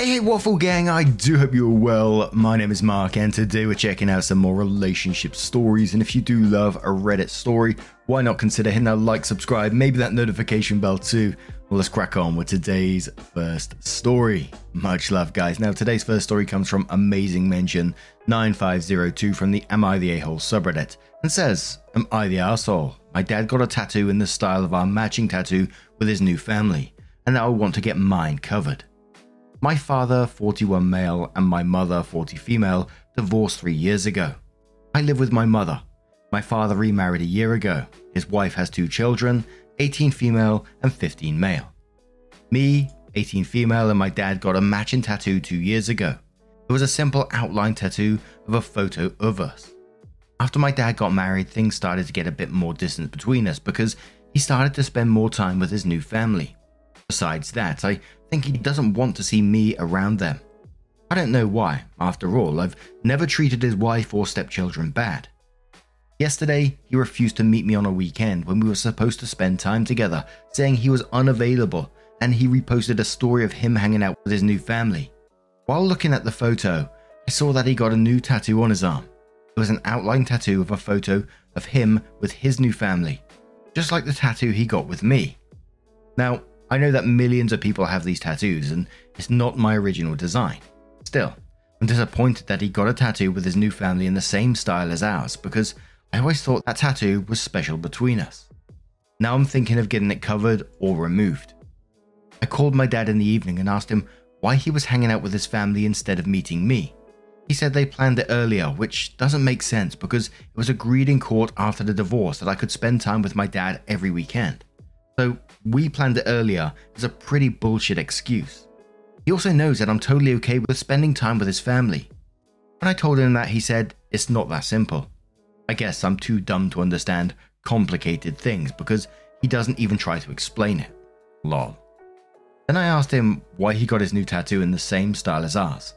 Hey, hey, Waffle Gang, I do hope you're well. My name is Mark, and today we're checking out some more relationship stories. And if you do love a Reddit story, why not consider hitting that like, subscribe, maybe that notification bell too? Well, let's crack on with today's first story. Much love, guys. Now, today's first story comes from Amazing Mention 9502 from the Am I the A-Hole subreddit and says, Am I the asshole? My dad got a tattoo in the style of our matching tattoo with his new family, and now I want to get mine covered. My father, 41 male, and my mother, 40 female, divorced three years ago. I live with my mother. My father remarried a year ago. His wife has two children, 18 female and 15 male. Me, 18 female, and my dad got a matching tattoo two years ago. It was a simple outline tattoo of a photo of us. After my dad got married, things started to get a bit more distance between us because he started to spend more time with his new family. Besides that, I think he doesn't want to see me around them. I don't know why, after all, I've never treated his wife or stepchildren bad. Yesterday, he refused to meet me on a weekend when we were supposed to spend time together, saying he was unavailable, and he reposted a story of him hanging out with his new family. While looking at the photo, I saw that he got a new tattoo on his arm. It was an outline tattoo of a photo of him with his new family, just like the tattoo he got with me. Now, I know that millions of people have these tattoos, and it's not my original design. Still, I'm disappointed that he got a tattoo with his new family in the same style as ours because I always thought that tattoo was special between us. Now I'm thinking of getting it covered or removed. I called my dad in the evening and asked him why he was hanging out with his family instead of meeting me. He said they planned it earlier, which doesn't make sense because it was agreed in court after the divorce that I could spend time with my dad every weekend. So we planned it earlier is a pretty bullshit excuse. He also knows that I'm totally okay with spending time with his family. When I told him that, he said it's not that simple. I guess I'm too dumb to understand complicated things because he doesn't even try to explain it. Lol. Then I asked him why he got his new tattoo in the same style as ours.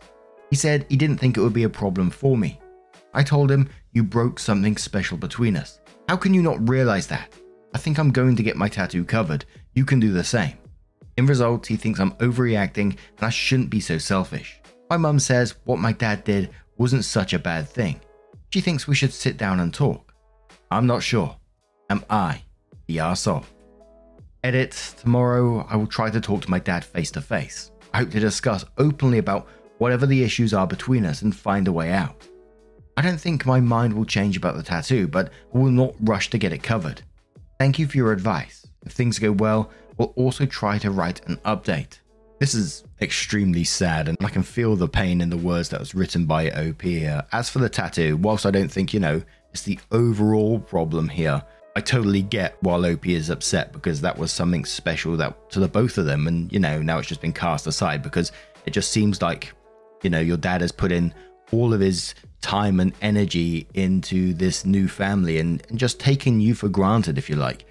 He said he didn't think it would be a problem for me. I told him, You broke something special between us. How can you not realize that? I think I'm going to get my tattoo covered. You can do the same. In result, he thinks I'm overreacting and I shouldn't be so selfish. My mum says what my dad did wasn't such a bad thing. She thinks we should sit down and talk. I'm not sure. Am I the arsehole? Edit, tomorrow I will try to talk to my dad face to face. I hope to discuss openly about whatever the issues are between us and find a way out. I don't think my mind will change about the tattoo, but I will not rush to get it covered. Thank you for your advice. If things go well, we'll also try to write an update. This is extremely sad, and I can feel the pain in the words that was written by OP here. As for the tattoo, whilst I don't think, you know, it's the overall problem here, I totally get while OP is upset because that was something special that to the both of them, and you know, now it's just been cast aside because it just seems like, you know, your dad has put in all of his time and energy into this new family and, and just taking you for granted, if you like.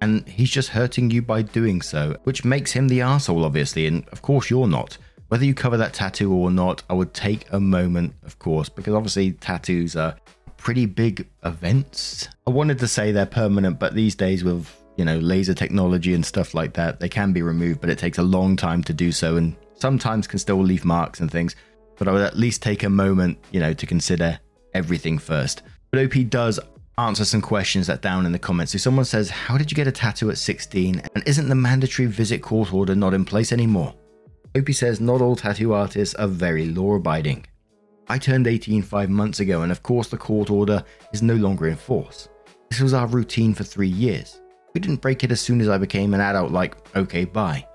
And he's just hurting you by doing so, which makes him the asshole, obviously. And of course, you're not. Whether you cover that tattoo or not, I would take a moment, of course, because obviously tattoos are pretty big events. I wanted to say they're permanent, but these days with you know laser technology and stuff like that, they can be removed, but it takes a long time to do so, and sometimes can still leave marks and things but I would at least take a moment, you know, to consider everything first. But OP does answer some questions that down in the comments. So someone says, How did you get a tattoo at 16? And isn't the mandatory visit court order not in place anymore? OP says, Not all tattoo artists are very law abiding. I turned 18 five months ago, and of course, the court order is no longer in force. This was our routine for three years. We didn't break it as soon as I became an adult, like, okay, bye.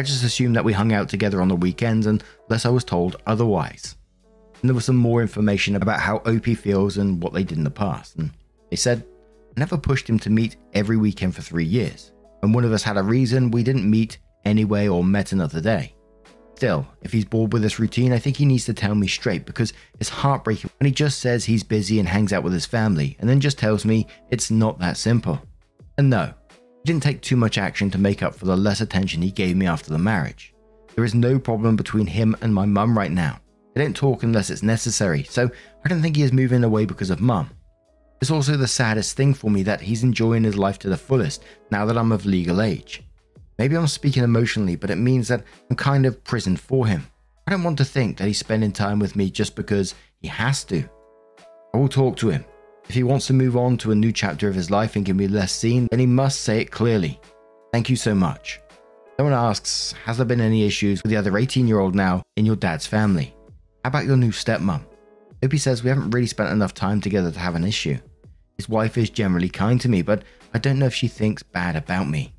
I just assumed that we hung out together on the weekends unless I was told otherwise. And there was some more information about how OP feels and what they did in the past. And they said, I never pushed him to meet every weekend for three years. When one of us had a reason, we didn't meet anyway or met another day. Still, if he's bored with this routine, I think he needs to tell me straight because it's heartbreaking when he just says he's busy and hangs out with his family and then just tells me it's not that simple. And no, he didn't take too much action to make up for the less attention he gave me after the marriage. There is no problem between him and my mum right now. They don't talk unless it's necessary, so I don't think he is moving away because of mum. It's also the saddest thing for me that he's enjoying his life to the fullest now that I'm of legal age. Maybe I'm speaking emotionally, but it means that I'm kind of prison for him. I don't want to think that he's spending time with me just because he has to. I will talk to him. If he wants to move on to a new chapter of his life and can be less seen, then he must say it clearly. Thank you so much. Someone asks, Has there been any issues with the other 18 year old now in your dad's family? How about your new stepmom? Opie says we haven't really spent enough time together to have an issue. His wife is generally kind to me, but I don't know if she thinks bad about me.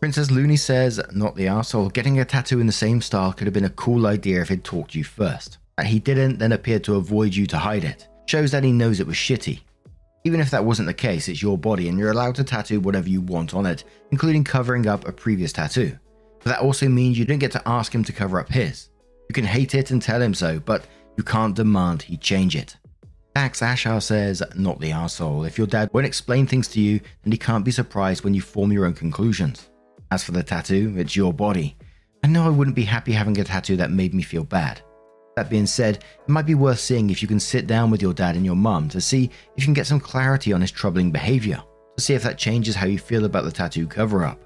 Princess Looney says, not the asshole, getting a tattoo in the same style could have been a cool idea if he'd talked to you first. That he didn't, then appeared to avoid you to hide it, shows that he knows it was shitty. Even if that wasn't the case, it's your body and you're allowed to tattoo whatever you want on it, including covering up a previous tattoo. But that also means you don't get to ask him to cover up his. You can hate it and tell him so, but you can't demand he change it. Dax Ashar says, not the asshole. If your dad won't explain things to you, then he can't be surprised when you form your own conclusions. As for the tattoo, it's your body. I know I wouldn't be happy having a tattoo that made me feel bad. That being said, it might be worth seeing if you can sit down with your dad and your mum to see if you can get some clarity on his troubling behavior, to see if that changes how you feel about the tattoo cover up.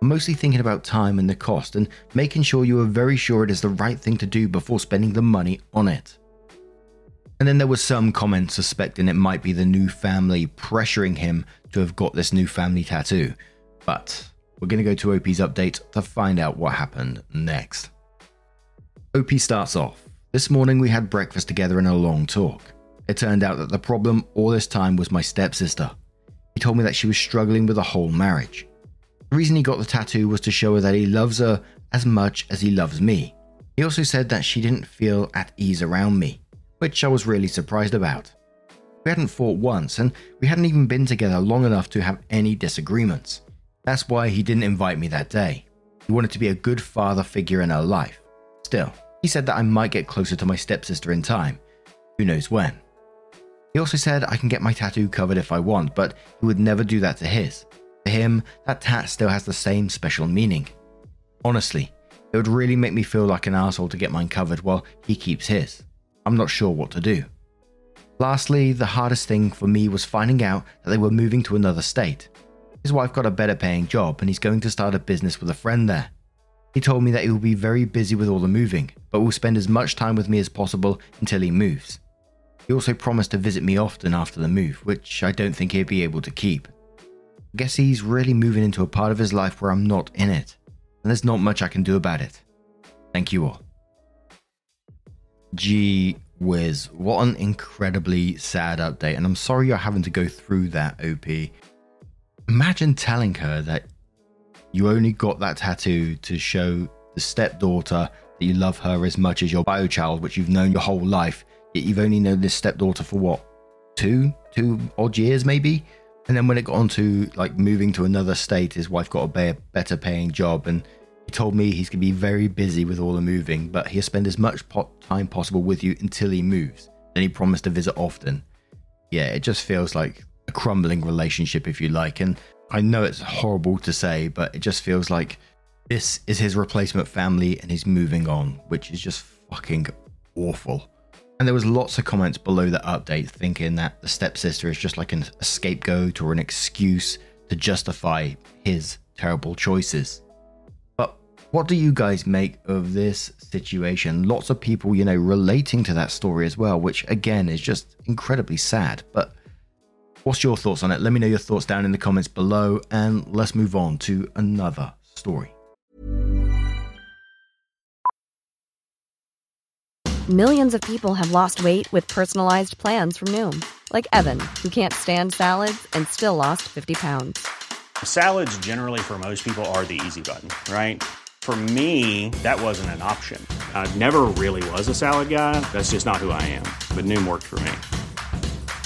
I'm mostly thinking about time and the cost and making sure you are very sure it is the right thing to do before spending the money on it. And then there was some comments suspecting it might be the new family pressuring him to have got this new family tattoo. But we're going to go to OP's update to find out what happened next. OP starts off. This morning we had breakfast together and a long talk. It turned out that the problem all this time was my stepsister. He told me that she was struggling with a whole marriage. The reason he got the tattoo was to show her that he loves her as much as he loves me. He also said that she didn't feel at ease around me, which I was really surprised about. We hadn't fought once, and we hadn't even been together long enough to have any disagreements. That's why he didn't invite me that day. He wanted to be a good father figure in her life. Still, he said that I might get closer to my stepsister in time. Who knows when? He also said I can get my tattoo covered if I want, but he would never do that to his. To him, that tat still has the same special meaning. Honestly, it would really make me feel like an asshole to get mine covered while he keeps his. I'm not sure what to do. Lastly, the hardest thing for me was finding out that they were moving to another state. His wife got a better paying job and he's going to start a business with a friend there. He told me that he will be very busy with all the moving, but will spend as much time with me as possible until he moves. He also promised to visit me often after the move, which I don't think he'd be able to keep I guess he's really moving into a part of his life where I'm not in it, and there's not much I can do about it. Thank you all. Gee whiz, what an incredibly sad update, and I'm sorry you're having to go through that, OP. Imagine telling her that you only got that tattoo to show the stepdaughter that you love her as much as your bio child, which you've known your whole life, yet you've only known this stepdaughter for what? Two? Two odd years, maybe? And then when it got on to like moving to another state, his wife got a better paying job, and he told me he's gonna be very busy with all the moving, but he'll spend as much time possible with you until he moves. Then he promised to visit often. Yeah, it just feels like a crumbling relationship, if you like. And I know it's horrible to say, but it just feels like this is his replacement family and he's moving on, which is just fucking awful. And there was lots of comments below the update thinking that the stepsister is just like an, scapegoat or an excuse to justify his terrible choices. But what do you guys make of this situation? Lots of people, you know, relating to that story as well, which again is just incredibly sad. But what's your thoughts on it? Let me know your thoughts down in the comments below and let's move on to another story. Millions of people have lost weight with personalized plans from Noom, like Evan, who can't stand salads and still lost 50 pounds. Salads, generally, for most people, are the easy button, right? For me, that wasn't an option. I never really was a salad guy. That's just not who I am. But Noom worked for me.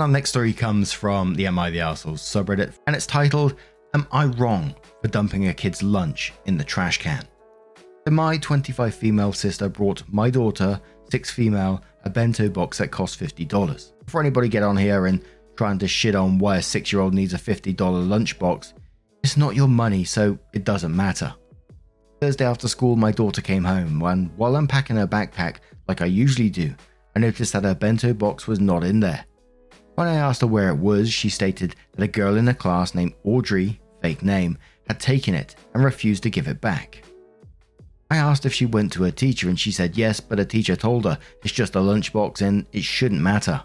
And our next story comes from the Am I the Arsehole subreddit, and it's titled Am I Wrong for Dumping a Kid's Lunch in the Trash Can? So my 25 female sister brought my daughter, 6 female, a bento box that cost $50. Before anybody get on here and trying to shit on why a 6 year old needs a $50 lunchbox, it's not your money, so it doesn't matter. Thursday after school, my daughter came home, and while unpacking her backpack, like I usually do, I noticed that her bento box was not in there. When I asked her where it was, she stated that a girl in the class named Audrey, fake name, had taken it and refused to give it back. I asked if she went to her teacher and she said yes, but her teacher told her it's just a lunchbox and it shouldn't matter.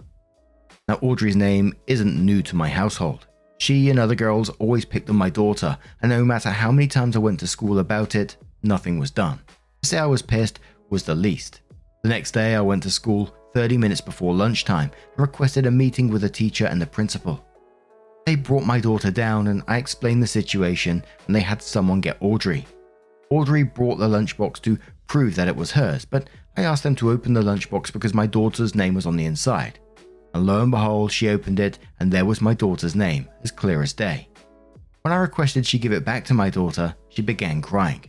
Now, Audrey's name isn't new to my household. She and other girls always picked on my daughter, and no matter how many times I went to school about it, nothing was done. To say I was pissed was the least. The next day, I went to school 30 minutes before lunchtime and requested a meeting with the teacher and the principal. They brought my daughter down, and I explained the situation, and they had someone get Audrey. Audrey brought the lunchbox to prove that it was hers, but I asked them to open the lunchbox because my daughter's name was on the inside. And lo and behold, she opened it, and there was my daughter's name, as clear as day. When I requested she give it back to my daughter, she began crying.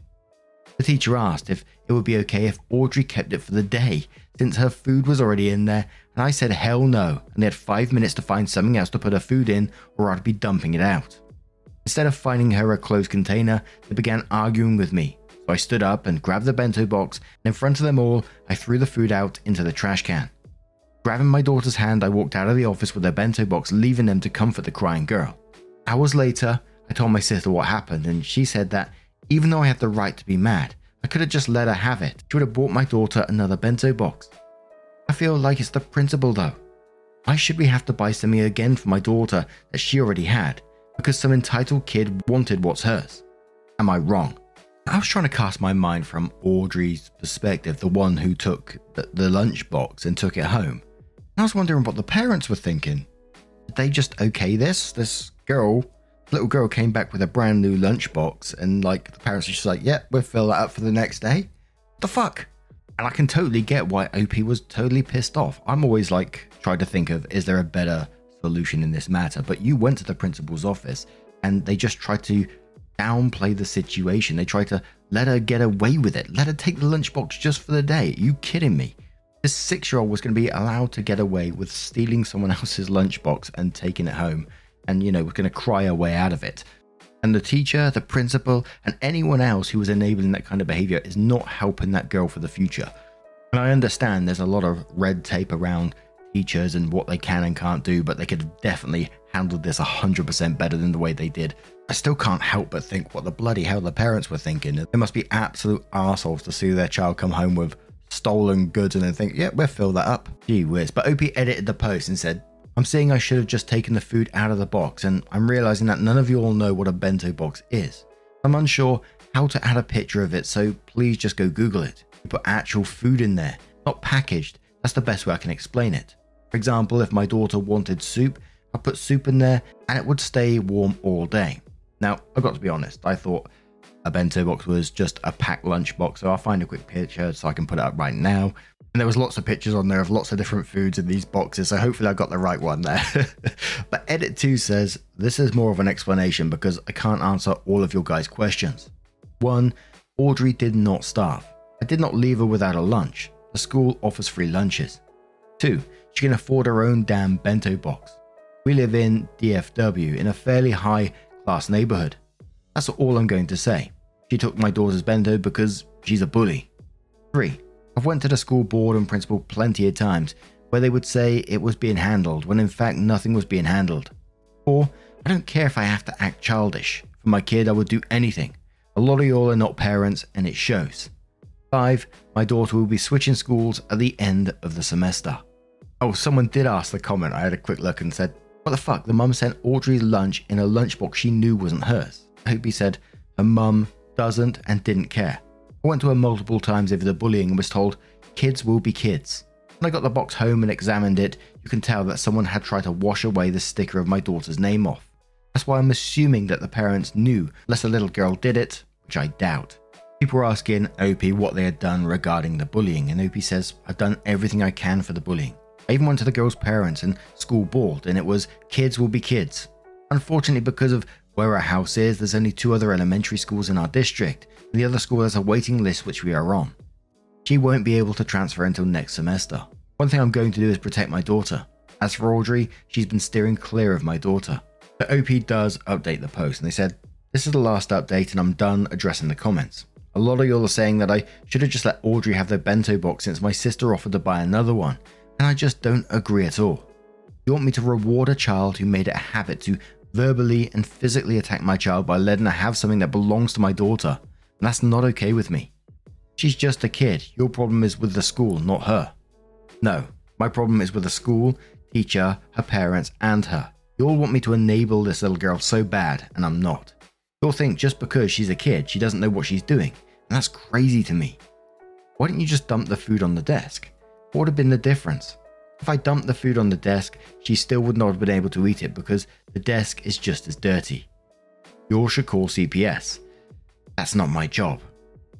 The teacher asked if it would be okay if Audrey kept it for the day, since her food was already in there, and I said hell no, and they had five minutes to find something else to put her food in, or I'd be dumping it out. Instead of finding her a closed container, they began arguing with me. So I stood up and grabbed the bento box, and in front of them all, I threw the food out into the trash can. Grabbing my daughter's hand, I walked out of the office with their bento box, leaving them to comfort the crying girl. Hours later, I told my sister what happened, and she said that even though I had the right to be mad, I could have just let her have it. She would have bought my daughter another bento box. I feel like it's the principle though. Why should we have to buy something again for my daughter that she already had? because some entitled kid wanted what's hers. Am I wrong? I was trying to cast my mind from Audrey's perspective, the one who took the, the lunchbox and took it home. And I was wondering what the parents were thinking. Did they just okay this? This girl, little girl came back with a brand new lunchbox, and like the parents are just like, yeah, we'll fill that up for the next day. The fuck? And I can totally get why OP was totally pissed off. I'm always like trying to think of is there a better solution in this matter, but you went to the principal's office and they just tried to downplay the situation. They tried to let her get away with it, let her take the lunchbox just for the day. Are you kidding me? This six year old was going to be allowed to get away with stealing someone else's lunchbox and taking it home and, you know, was going to cry her way out of it. And the teacher, the principal, and anyone else who was enabling that kind of behavior is not helping that girl for the future. And I understand there's a lot of red tape around teachers and what they can and can't do, but they could have definitely handled this 100% better than the way they did. I still can't help but think what the bloody hell the parents were thinking. They must be absolute assholes to see their child come home with stolen goods and then think, yeah, we'll fill that up. Gee whiz. But OP edited the post and said, I'm saying I should have just taken the food out of the box, and I'm realizing that none of you all know what a bento box is. I'm unsure how to add a picture of it, so please just go Google it. You put actual food in there, not packaged. That's the best way I can explain it. For example, if my daughter wanted soup, I put soup in there and it would stay warm all day. Now, I've got to be honest, I thought a bento box was just a packed lunch box, so I'll find a quick picture so I can put it up right now. And there was lots of pictures on there of lots of different foods in these boxes, so hopefully I got the right one there. but Edit 2 says, this is more of an explanation because I can't answer all of your guys' questions. 1. Audrey did not starve. I did not leave her without a lunch. The school offers free lunches. 2. She can afford her own damn bento box. We live in DFW in a fairly high class neighborhood. That's all I'm going to say. She took my daughter's bento because she's a bully. 3. I've went to the school board and principal plenty of times where they would say it was being handled when in fact nothing was being handled. Or, I don't care if I have to act childish. For my kid, I would do anything. A lot of y'all are not parents and it shows. 5. My daughter will be switching schools at the end of the semester. Oh, someone did ask the comment. I had a quick look and said, What the fuck? The mum sent Audrey's lunch in a lunchbox she knew wasn't hers. I hope he said, Her mum doesn't and didn't care. I went to her multiple times over the bullying and was told, Kids will be kids. When I got the box home and examined it, you can tell that someone had tried to wash away the sticker of my daughter's name off. That's why I'm assuming that the parents knew, unless the little girl did it, which I doubt. People were asking OP what they had done regarding the bullying, and OP says, I've done everything I can for the bullying. I even went to the girl's parents and school board, and it was kids will be kids. Unfortunately, because of where our house is, there's only two other elementary schools in our district, and the other school has a waiting list which we are on. She won't be able to transfer until next semester. One thing I'm going to do is protect my daughter. As for Audrey, she's been steering clear of my daughter. The OP does update the post, and they said, This is the last update, and I'm done addressing the comments. A lot of y'all are saying that I should have just let Audrey have the bento box since my sister offered to buy another one, and I just don't agree at all. You want me to reward a child who made it a habit to verbally and physically attack my child by letting her have something that belongs to my daughter, and that's not okay with me. She's just a kid. Your problem is with the school, not her. No, my problem is with the school, teacher, her parents, and her. You all want me to enable this little girl so bad, and I'm not. You'll think just because she's a kid, she doesn't know what she's doing, and that's crazy to me. Why didn't you just dump the food on the desk? What would have been the difference? If I dumped the food on the desk, she still would not have been able to eat it because the desk is just as dirty. You should call CPS. That's not my job.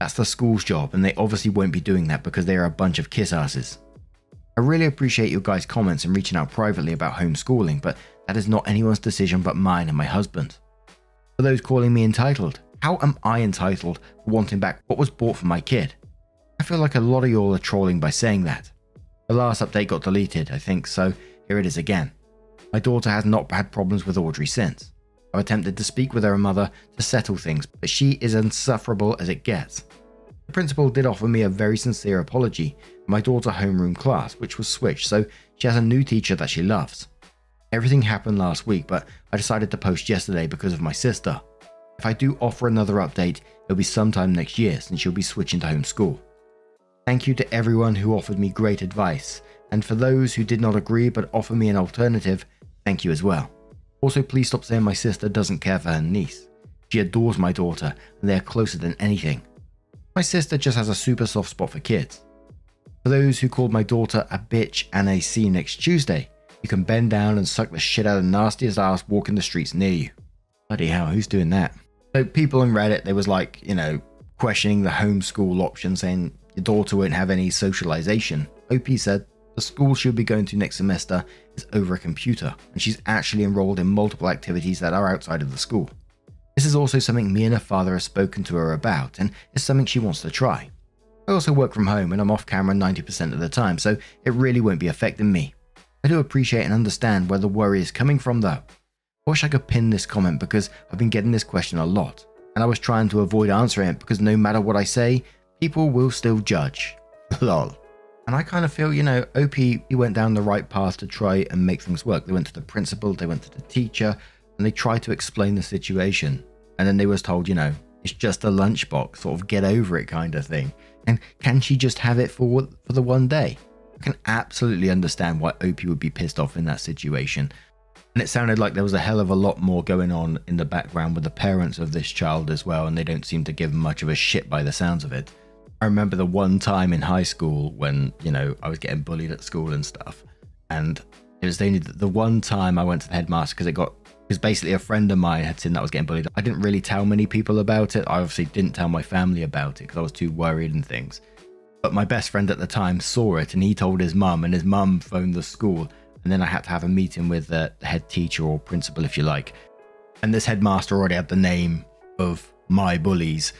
That's the school's job, and they obviously won't be doing that because they are a bunch of kiss asses. I really appreciate your guys' comments and reaching out privately about homeschooling, but that is not anyone's decision but mine and my husband. For those calling me entitled, how am I entitled for wanting back what was bought for my kid? I feel like a lot of y'all are trolling by saying that. The last update got deleted, I think, so here it is again. My daughter has not had problems with Audrey since. I've attempted to speak with her mother to settle things, but she is insufferable as it gets. The principal did offer me a very sincere apology for my daughter homeroom class, which was switched, so she has a new teacher that she loves. Everything happened last week, but I decided to post yesterday because of my sister. If I do offer another update, it'll be sometime next year since she'll be switching to homeschool. Thank you to everyone who offered me great advice, and for those who did not agree but offer me an alternative, thank you as well. Also, please stop saying my sister doesn't care for her niece. She adores my daughter, and they are closer than anything. My sister just has a super soft spot for kids. For those who called my daughter a bitch and a see next Tuesday, you can bend down and suck the shit out of the nastiest ass walking the streets near you. Bloody hell, who's doing that? So people on Reddit, they was like, you know, questioning the homeschool option, saying your daughter won't have any socialization. OP said the school she'll be going to next semester is over a computer, and she's actually enrolled in multiple activities that are outside of the school. This is also something me and her father have spoken to her about, and it's something she wants to try. I also work from home and I'm off camera 90% of the time, so it really won't be affecting me. I do appreciate and understand where the worry is coming from though. I wish I could pin this comment because I've been getting this question a lot, and I was trying to avoid answering it because no matter what I say, people will still judge. Lol. And I kind of feel, you know, OP he went down the right path to try and make things work. They went to the principal, they went to the teacher, and they tried to explain the situation. And then they was told, you know, it's just a lunchbox, sort of get over it kind of thing. And can she just have it for for the one day? I can absolutely understand why Opie would be pissed off in that situation. And it sounded like there was a hell of a lot more going on in the background with the parents of this child as well, and they don't seem to give much of a shit by the sounds of it. I remember the one time in high school when, you know, I was getting bullied at school and stuff. And it was only the one time I went to the headmaster because it got, because basically a friend of mine had seen that I was getting bullied. I didn't really tell many people about it. I obviously didn't tell my family about it because I was too worried and things. But my best friend at the time saw it and he told his mum, and his mum phoned the school. And then I had to have a meeting with the head teacher or principal, if you like. And this headmaster already had the name of my bullies.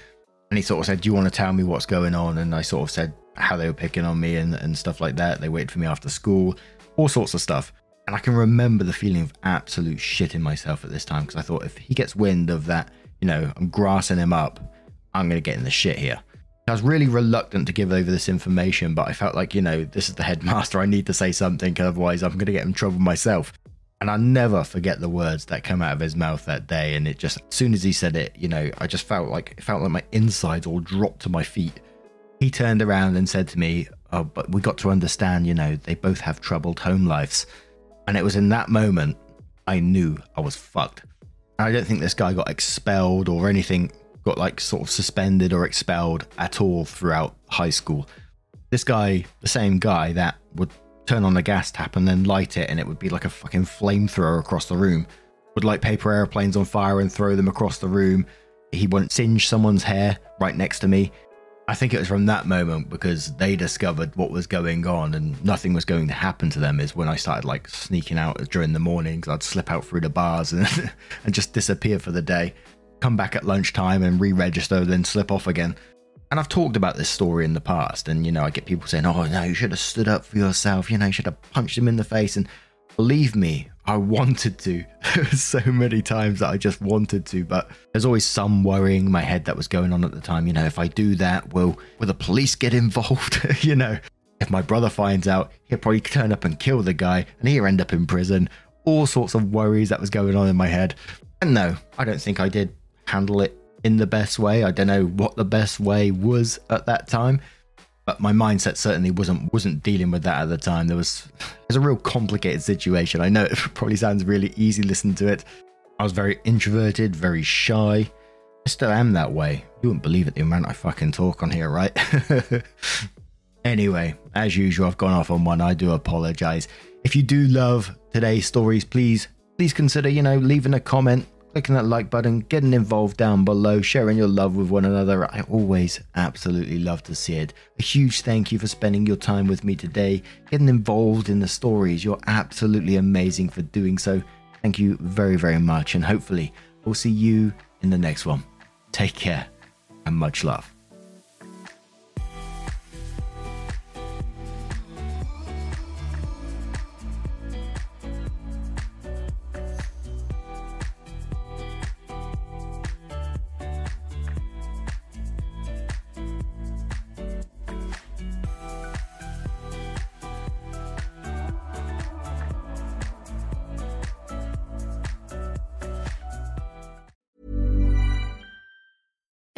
And he sort of said, Do you want to tell me what's going on? And I sort of said how they were picking on me and, and stuff like that. They waited for me after school, all sorts of stuff. And I can remember the feeling of absolute shit in myself at this time because I thought if he gets wind of that, you know, I'm grassing him up, I'm going to get in the shit here. I was really reluctant to give over this information, but I felt like, you know, this is the headmaster. I need to say something, otherwise, I'm going to get in trouble myself. And I never forget the words that come out of his mouth that day. And it just, as soon as he said it, you know, I just felt like it felt like my insides all dropped to my feet. He turned around and said to me, "Oh, but we got to understand, you know, they both have troubled home lives." And it was in that moment I knew I was fucked. I don't think this guy got expelled or anything got like sort of suspended or expelled at all throughout high school. This guy, the same guy that would turn on the gas tap and then light it, and it would be like a fucking flamethrower across the room, would light paper airplanes on fire and throw them across the room. He wouldn't singe someone's hair right next to me. I think it was from that moment because they discovered what was going on and nothing was going to happen to them is when I started like sneaking out during the mornings. I'd slip out through the bars and, and just disappear for the day, come back at lunchtime and re register, then slip off again. And I've talked about this story in the past, and you know, I get people saying, Oh, no, you should have stood up for yourself, you know, you should have punched him in the face. And believe me, I wanted to so many times that I just wanted to, but there's always some worrying in my head that was going on at the time. You know, if I do that, will will the police get involved? you know, if my brother finds out, he'll probably turn up and kill the guy, and he'll end up in prison. All sorts of worries that was going on in my head. And no, I don't think I did handle it in the best way. I don't know what the best way was at that time but my mindset certainly wasn't wasn't dealing with that at the time. There was it was a real complicated situation. I know it probably sounds really easy listening to it. I was very introverted, very shy. I still am that way. You wouldn't believe it the amount I fucking talk on here, right? anyway, as usual, I've gone off on one. I do apologize. If you do love today's stories, please please consider, you know, leaving a comment, clicking that like button, getting involved down below, sharing your love with one another. I always absolutely love to see it. A huge thank you for spending your time with me today, getting involved in the stories. You're absolutely amazing for doing so. Thank you very, very much. And hopefully, we'll see you in the next one. Take care and much love.